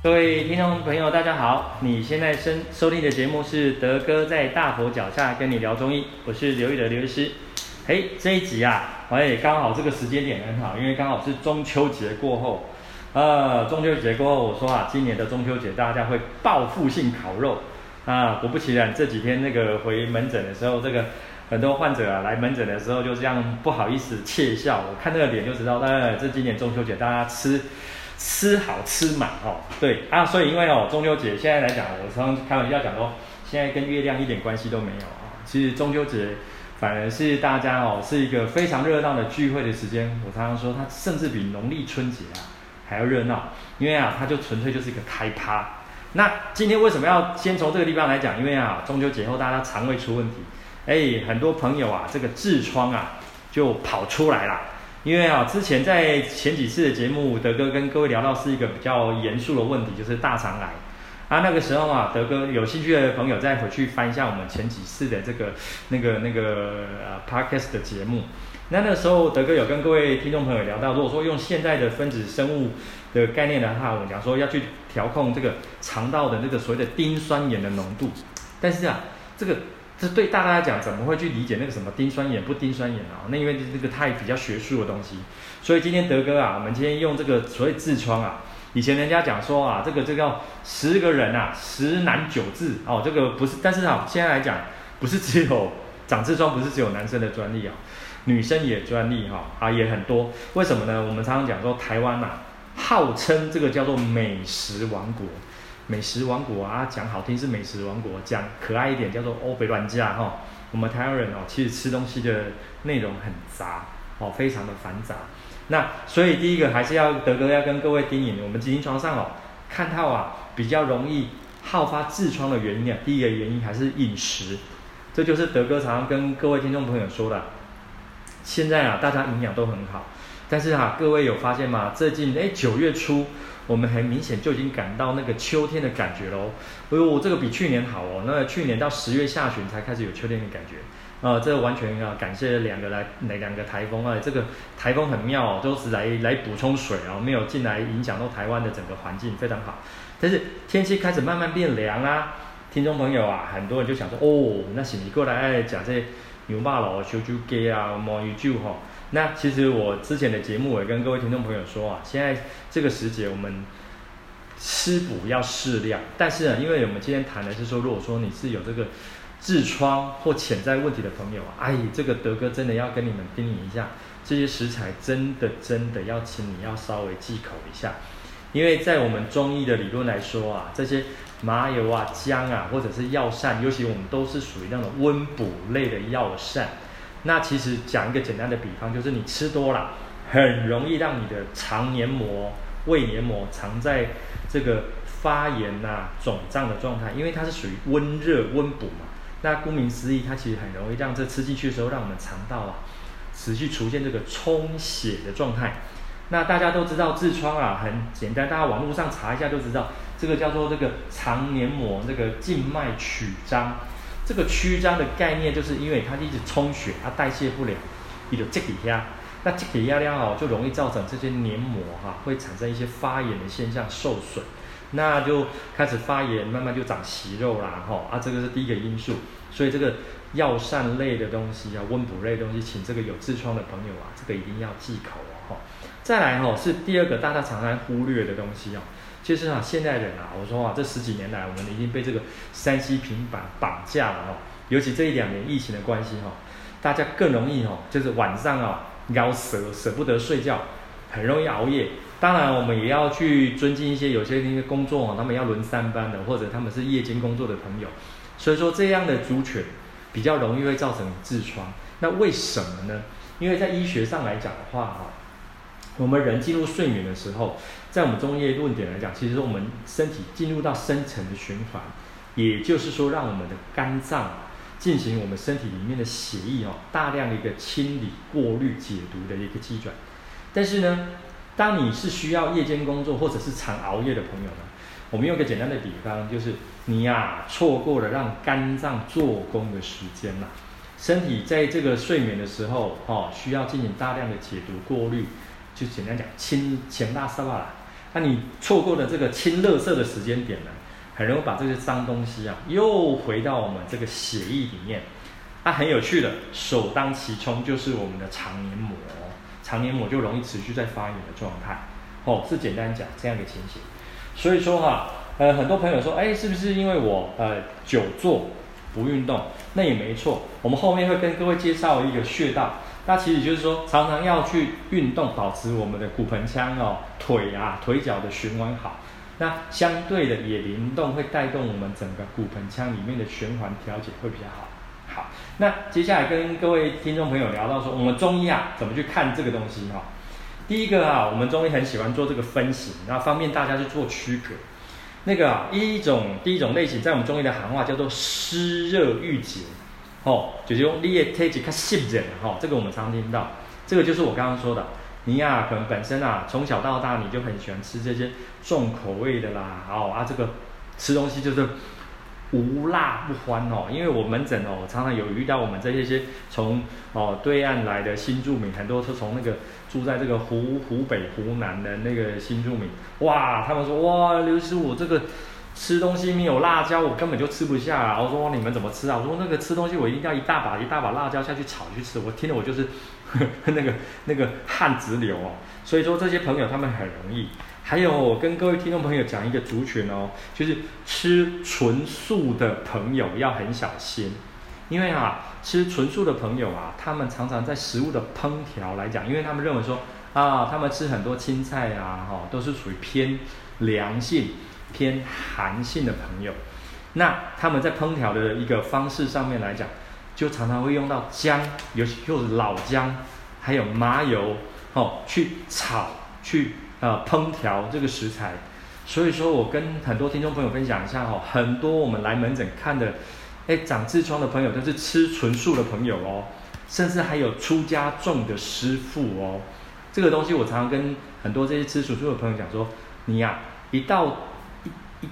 各位听众朋友，大家好！你现在收收听的节目是德哥在大佛脚下跟你聊中医，我是刘玉德刘医师。嘿，这一集啊，哎，刚好这个时间点很好，因为刚好是中秋节过后。呃，中秋节过后，我说啊，今年的中秋节大家会报复性烤肉啊。果不其然，这几天那个回门诊的时候，这个很多患者啊来门诊的时候就这样不好意思窃笑，我看那个脸就知道，哎，这今年中秋节大家吃吃好吃满哦。对啊，所以因为哦中秋节现在来讲，我常常开玩笑讲说，现在跟月亮一点关系都没有啊。其实中秋节反而是大家哦是一个非常热闹的聚会的时间。我常常说，它甚至比农历春节啊。还要热闹，因为啊，它就纯粹就是一个开趴。那今天为什么要先从这个地方来讲？因为啊，中秋节后大家肠胃出问题，哎，很多朋友啊，这个痔疮啊就跑出来了。因为啊，之前在前几次的节目，德哥跟各位聊到是一个比较严肃的问题，就是大肠癌。啊，那个时候啊，德哥有兴趣的朋友再回去翻一下我们前几次的这个那个那个呃 Podcast 的节目。那那个时候，德哥有跟各位听众朋友聊到，如果说用现在的分子生物的概念的话，我们讲说要去调控这个肠道的那个所谓的丁酸盐的浓度。但是啊，这个这对大家来讲，怎么会去理解那个什么丁酸盐不丁酸盐啊？那因为这个太比较学术的东西，所以今天德哥啊，我们今天用这个所谓痔疮啊，以前人家讲说啊，这个这个叫十个人啊，十男九痔哦，这个不是，但是啊，现在来讲不是只有长痔疮，不是只有男生的专利啊。女生也专利哈啊，也很多，为什么呢？我们常常讲说台湾呐、啊，号称这个叫做美食王国，美食王国啊，讲好听是美食王国，讲可爱一点叫做欧北乱家哈。我们台湾人哦，其实吃东西的内容很杂哦，非常的繁杂。那所以第一个还是要德哥要跟各位叮咛，我们临床上哦，看到啊比较容易好发痔疮的原因啊，第一个原因还是饮食，这就是德哥常常跟各位听众朋友说的。现在啊，大家营养都很好，但是啊，各位有发现吗？最近哎，九月初，我们很明显就已经感到那个秋天的感觉喽。哎呦，这个比去年好哦。那去年到十月下旬才开始有秋天的感觉，呃，这个完全啊感谢两个来哪两个台风啊？这个台风很妙哦，都是来来补充水啊，没有进来影响到台湾的整个环境，非常好。但是天气开始慢慢变凉啊，听众朋友啊，很多人就想说，哦，那请你过来讲这些。牛马老烧酒鸡啊，毛鱼酒哈。那其实我之前的节目我也跟各位听众朋友说啊，现在这个时节我们吃补要适量。但是呢，因为我们今天谈的是说，如果说你是有这个痔疮或潜在问题的朋友啊，哎，这个德哥真的要跟你们叮咛一下，这些食材真的真的要请你要稍微忌口一下，因为在我们中医的理论来说啊，这些。麻油啊、姜啊，或者是药膳，尤其我们都是属于那种温补类的药膳。那其实讲一个简单的比方，就是你吃多了，很容易让你的肠黏膜、胃黏膜藏在这个发炎呐、啊、肿胀的状态，因为它是属于温热温补嘛。那顾名思义，它其实很容易让这吃进去的时候，让我们肠道啊持续出现这个充血的状态。那大家都知道痔疮啊，很简单，大家网络上查一下就知道。这个叫做这个肠黏膜这个静脉曲张，这个曲张的概念就是因为它一直充血，它代谢不了，你就积底下，那积底下量哦，就容易造成这些黏膜哈、啊、会产生一些发炎的现象受损，那就开始发炎，慢慢就长息肉啦哈啊，这个是第一个因素，所以这个药膳类的东西啊，温补类的东西，请这个有痔疮的朋友啊，这个一定要忌口哦哈。再来哈是第二个大家常常忽略的东西哦。其实啊，现代人啊，我说啊，这十几年来，我们已经被这个 3C 平板绑架了哦。尤其这一两年疫情的关系哈，大家更容易哦，就是晚上啊，咬舌舍不得睡觉，很容易熬夜。当然，我们也要去尊敬一些有些那些工作啊，他们要轮三班的，或者他们是夜间工作的朋友。所以说，这样的族群比较容易会造成痔疮。那为什么呢？因为在医学上来讲的话哈。我们人进入睡眠的时候，在我们中医论点来讲，其实我们身体进入到深层的循环，也就是说，让我们的肝脏进行我们身体里面的血液哦，大量的一个清理、过滤、解毒的一个机转。但是呢，当你是需要夜间工作或者是常熬夜的朋友呢，我们用个简单的比方，就是你呀、啊、错过了让肝脏做工的时间了。身体在这个睡眠的时候，哦，需要进行大量的解毒、过滤。就简单讲，清清大沙巴啦，那你错过了这个清垃圾的时间点呢，很容易把这些脏东西啊又回到我们这个血液里面。它很有趣的，首当其冲就是我们的肠黏膜，肠黏膜就容易持续在发炎的状态。哦，是简单讲这样的情形。所以说哈，呃，很多朋友说，哎，是不是因为我呃久坐不运动？那也没错。我们后面会跟各位介绍一个穴道，那其实就是说，常常要去运动，保持我们的骨盆腔哦，腿啊，腿脚的循环好。那相对的，也灵动会带动我们整个骨盆腔里面的循环调节会比较好。好，那接下来跟各位听众朋友聊到说，我们中医啊怎么去看这个东西哈？第一个啊，我们中医很喜欢做这个分型，那方便大家去做区隔。那个，一种第一种类型，在我们中医的行话叫做湿热郁结，哦，就是用你的体质较湿热哈，这个我们常听到。这个就是我刚刚说的，你呀、啊、可能本身啊从小到大你就很喜欢吃这些重口味的啦，哦啊这个吃东西就是。无辣不欢哦，因为我门诊哦，常常有遇到我们这些些从哦对岸来的新住民，很多是从那个住在这个湖湖北、湖南的那个新住民，哇，他们说哇，刘师傅，这个吃东西没有辣椒，我根本就吃不下啊。我说你们怎么吃啊？我说那个吃东西我一定要一大把一大把辣椒下去炒去吃，我听了我就是呵 呵那个那个汗直流哦。所以说这些朋友他们很容易。还有，我跟各位听众朋友讲一个族群哦，就是吃纯素的朋友要很小心，因为啊，吃纯素的朋友啊，他们常常在食物的烹调来讲，因为他们认为说啊，他们吃很多青菜啊，哈，都是属于偏凉性、偏寒性的朋友，那他们在烹调的一个方式上面来讲，就常常会用到姜，尤其就是老姜，还有麻油，哦，去炒，去。啊，烹调这个食材，所以说我跟很多听众朋友分享一下哦，很多我们来门诊看的，哎，长痔疮的朋友都是吃纯素的朋友哦，甚至还有出家种的师傅哦。这个东西我常常跟很多这些吃纯素的朋友讲说，你呀、一道一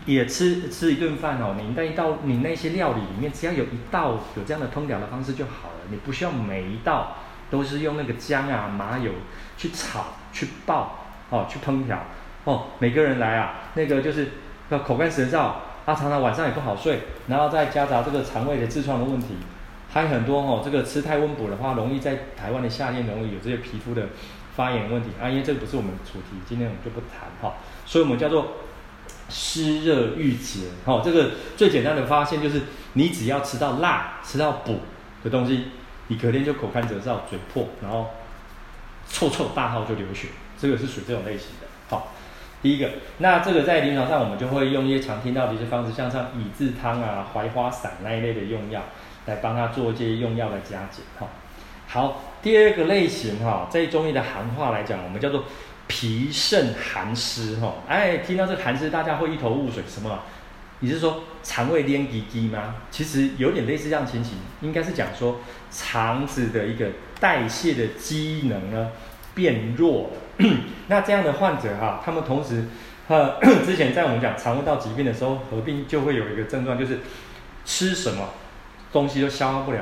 也吃吃一顿饭哦，你那一道你那些料理里面，只要有一道有这样的烹调的方式就好了，你不需要每一道都是用那个姜啊麻油去炒去爆。哦，去烹调哦，每个人来啊，那个就是要口干舌燥，他、啊、常常晚上也不好睡，然后再夹杂这个肠胃的痔疮的问题，还有很多哦，这个吃太温补的话，容易在台湾的夏天容易有这些皮肤的发炎问题啊，因为这个不是我们主题，今天我们就不谈哈、所以我们叫做湿热郁结，哈、哦，这个最简单的发现就是，你只要吃到辣、吃到补的东西，你隔天就口干舌燥、嘴破，然后臭臭大号就流血。这个是属于这种类型的，好，第一个，那这个在临床上我们就会用一些常听到的一些方式，像像益智汤啊、槐花散那一类的用药，来帮他做一些用药的加减，哈。好，第二个类型哈，在中医的行话来讲，我们叫做脾肾寒湿，哈，哎，听到这个寒湿，大家会一头雾水，什么？你是说肠胃黏滴滴吗？其实有点类似这样情形，应该是讲说肠子的一个代谢的机能呢。变弱了，那这样的患者哈、啊，他们同时，呃，之前在我们讲肠胃道疾病的时候，合并就会有一个症状，就是吃什么东西都消化不了，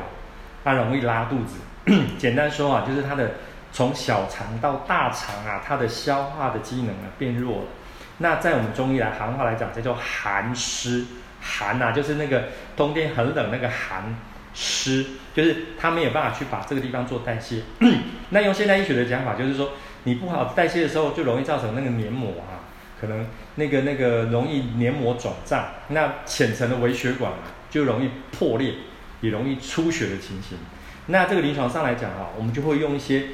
他容易拉肚子。简单说啊，就是他的从小肠到大肠啊，它的消化的机能啊变弱了。那在我们中医来行话来讲，这叫寒湿，寒啊，就是那个冬天很冷那个寒。湿就是它没有办法去把这个地方做代谢，那用现代医学的讲法就是说，你不好代谢的时候，就容易造成那个黏膜啊，可能那个那个容易黏膜肿胀，那浅层的微血管啊就容易破裂，也容易出血的情形。那这个临床上来讲啊，我们就会用一些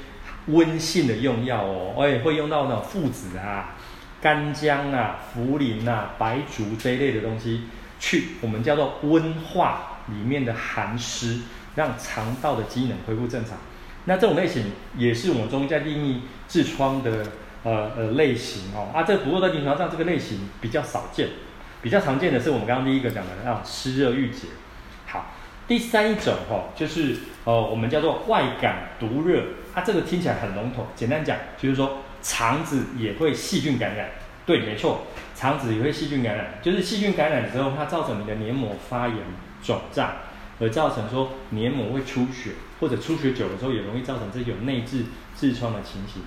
温性的用药哦，哎，会用到那种附子啊、干姜啊、茯苓啊、白术这一类的东西，去我们叫做温化。里面的寒湿，让肠道的机能恢复正常。那这种类型也是我们中医在定义痔疮的呃呃类型哦。啊，这不过在临床上这个类型比较少见，比较常见的是我们刚刚第一个讲的啊湿热郁结。第三一种哦，就是呃我们叫做外感毒热。它、啊、这个听起来很笼统，简单讲就是说肠子也会细菌感染。对，没错，肠子也会细菌感染，就是细菌感染之后，它造成你的黏膜发炎。肿胀，而造成说黏膜会出血，或者出血久了之后也容易造成这种内痔痔疮的情形。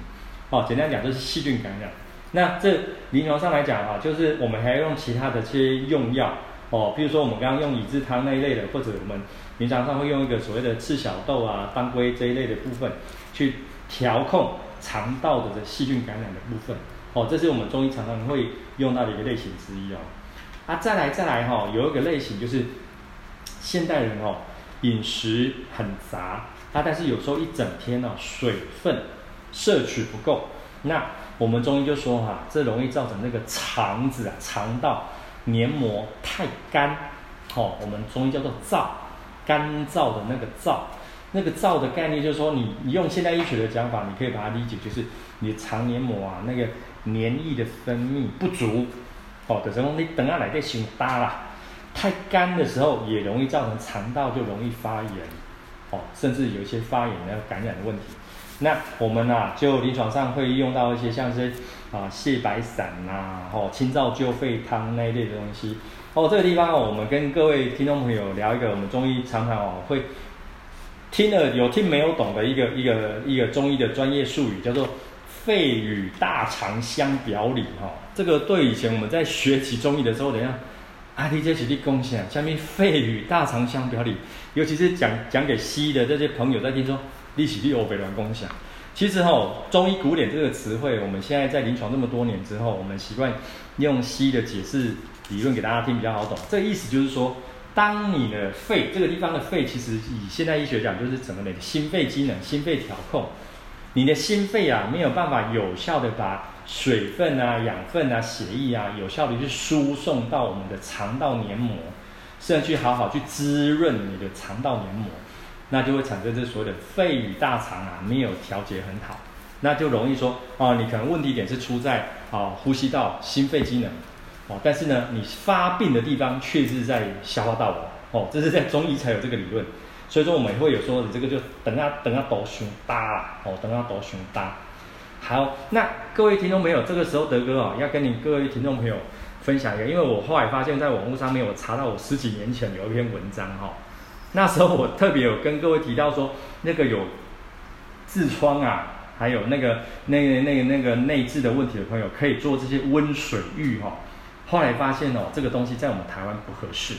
哦，简单讲就是细菌感染。那这临床上来讲啊，就是我们还要用其他的这些用药哦，比如说我们刚刚用益智汤那一类的，或者我们平常上会用一个所谓的赤小豆啊、当归这一类的部分，去调控肠道的这细菌感染的部分。哦，这是我们中医常常会用到的一个类型之一哦。啊，再来再来哈、哦，有一个类型就是现代人哦，饮食很杂，啊，但是有时候一整天哦，水分摄取不够，那我们中医就说哈、啊，这容易造成那个肠子啊，肠道黏膜太干，哦，我们中医叫做燥，干燥的那个燥，那个燥的概念就是说你，你用现代医学的讲法，你可以把它理解就是你的肠黏膜啊那个。黏液的分泌不足，哦，的时候你等下来得先搭啦，太干的时候也容易造成肠道就容易发炎，哦，甚至有一些发炎的感染的问题。那我们啊，就临床上会用到一些像是啊泻白散呐、啊，哦清燥救肺汤那一类的东西。哦，这个地方哦，我们跟各位听众朋友聊一个我们中医常常哦会听了有听没有懂的一个一个一个中医的专业术语，叫做。肺与大肠相表里，哈，这个对以前我们在学习中医的时候，怎样？啊，你这是你贡献，下面肺与大肠相表里，尤其是讲讲给西医的这些朋友在听说，你是你欧北乱共享。其实哈，中医古典这个词汇，我们现在在临床这么多年之后，我们习惯用西医的解释理论给大家听比较好懂。这个意思就是说，当你的肺这个地方的肺，其实以现代医学讲，就是怎么的心肺机能、心肺调控。你的心肺啊，没有办法有效的把水分啊、养分啊、血液啊，有效的去输送到我们的肠道黏膜，甚至去好好去滋润你的肠道黏膜，那就会产生这所谓的肺与大肠啊没有调节很好，那就容易说哦，你可能问题点是出在哦呼吸道、心肺机能哦，但是呢，你发病的地方却是在消化道哦，哦，这是在中医才有这个理论。所以说我们会有说，你这个就等下等下多胸大哦，等下多胸大。好，那各位听众朋友，这个时候德哥啊、哦，要跟你各位听众朋友分享一个，因为我后来发现，在网络上面我查到我十几年前有一篇文章哈、那时候我特别有跟各位提到说，那个有痔疮啊，还有那个那个那个那个内痔的问题的朋友，可以做这些温水浴哈、哦。后来发现哦，这个东西在我们台湾不合适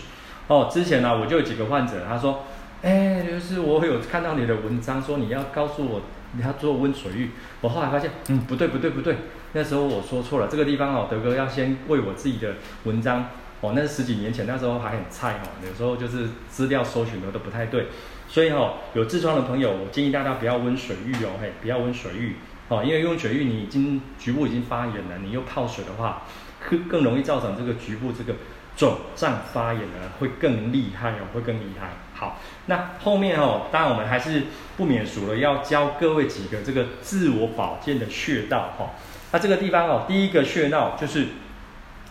哦。之前呢、啊，我就有几个患者，他说。哎，就是我有看到你的文章，说你要告诉我你要做温水浴。我后来发现，嗯，不对不对不对，那时候我说错了。这个地方哦，德哥要先为我自己的文章哦，那是十几年前，那时候还很菜哦，有时候就是资料搜寻的都不太对。所以哦，有痔疮的朋友，我建议大家不要温水浴哦，嘿，不要温水浴哦，因为温水浴你已经局部已经发炎了，你又泡水的话，更更容易造成这个局部这个肿胀发炎呢，会更厉害哦，会更厉害。好，那后面哦，当然我们还是不免俗了，要教各位几个这个自我保健的穴道哈。那这个地方哦，第一个穴道就是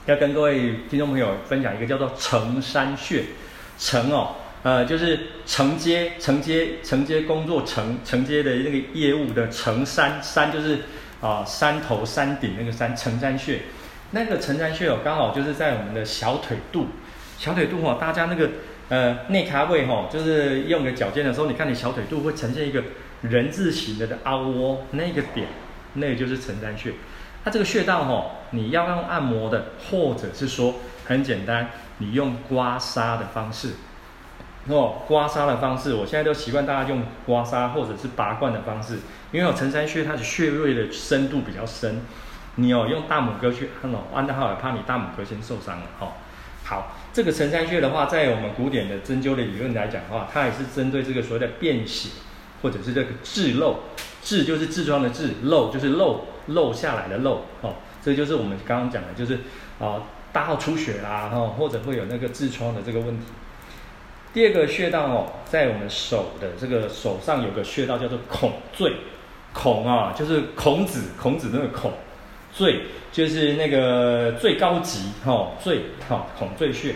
要跟各位听众朋友分享一个叫做承山穴。承哦，呃，就是承接、承接、承接工作承承接的那个业务的承山，山就是啊、山头山顶那个山，承山穴。那个承山穴哦，刚好就是在我们的小腿肚，小腿肚哦，大家那个。呃，内卡位哦，就是用个脚尖的时候，你看你小腿肚会呈现一个人字形的的凹窝，那个点，那个就是承山穴。它这个穴道哈，你要用按摩的，或者是说很简单，你用刮痧的方式。哦，刮痧的方式，我现在都习惯大家用刮痧或者是拔罐的方式，因为有承山穴它的穴位的深度比较深，你哦用大拇哥去按哦，按的话怕你大拇哥先受伤了哈。好，这个承山穴的话，在我们古典的针灸的理论来讲的话，它也是针对这个所谓的便血，或者是这个痔漏，痔就是痔疮的痔，漏就是漏漏下来的漏，哦，这就是我们刚刚讲的，就是啊大号出血啦，哦，或者会有那个痔疮的这个问题。第二个穴道哦，在我们手的这个手上有个穴道叫做孔最，孔啊就是孔子，孔子那个孔。最就是那个最高级哈，最哈孔最穴，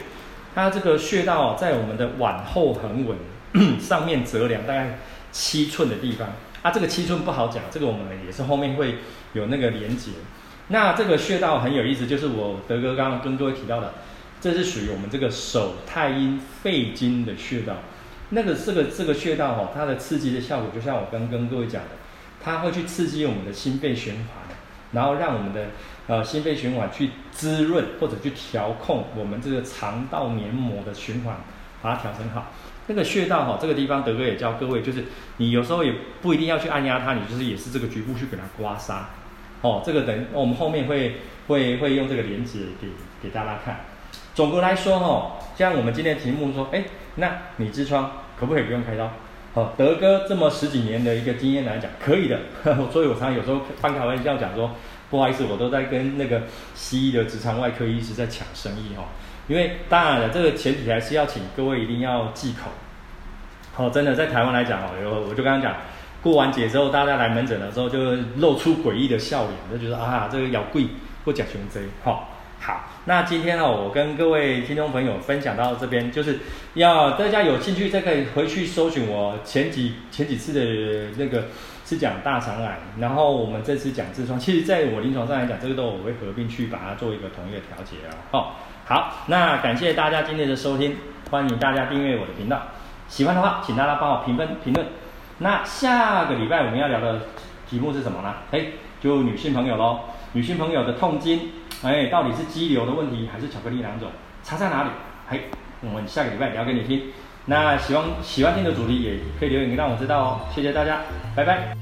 它这个穴道在我们的腕后横纹 上面折量大概七寸的地方，啊，这个七寸不好讲，这个我们也是后面会有那个连接。那这个穴道很有意思，就是我德哥刚刚跟各位提到的，这是属于我们这个手太阴肺经的穴道。那个这个这个穴道哈，它的刺激的效果，就像我刚跟各位讲的，它会去刺激我们的心肺循环。然后让我们的呃心肺循环去滋润或者去调控我们这个肠道黏膜的循环，把它调整好。那个穴道哈，这个地方德哥也教各位，就是你有时候也不一定要去按压它，你就是也是这个局部去给它刮痧。哦，这个等我们后面会会会用这个连接给给大家看。总的来说哈，像我们今天题目说，哎，那你痔疮可不可以不用开刀？哦，德哥这么十几年的一个经验来讲，可以的。所以我常常有时候半开玩笑讲说，不好意思，我都在跟那个西医的直肠外科医师在抢生意哈。因为当然了，这个前提还是要请各位一定要忌口。哦，真的在台湾来讲哦，有我就刚刚讲，过完节之后，大家来门诊的时候就露出诡异的笑脸，就觉得啊，这个要贵或假熊贼。好，好，那今天呢，我跟各位听众朋友分享到这边，就是要大家有兴趣再可以回去搜寻我前几前几次的那个是讲大肠癌，然后我们这次讲痔疮，其实在我临床上来讲，这个都我会合并去把它做一个统一的调节哦。好，那感谢大家今天的收听，欢迎大家订阅我的频道。喜欢的话，请大家帮我评分评论。那下个礼拜我们要聊的题目是什么呢？哎，就女性朋友喽，女性朋友的痛经，哎，到底是肌瘤的问题还是巧克力囊肿？差在哪里？哎，我们下个礼拜聊给你听。那希望喜欢听的主题也可以留言让我知道哦。谢谢大家，拜拜。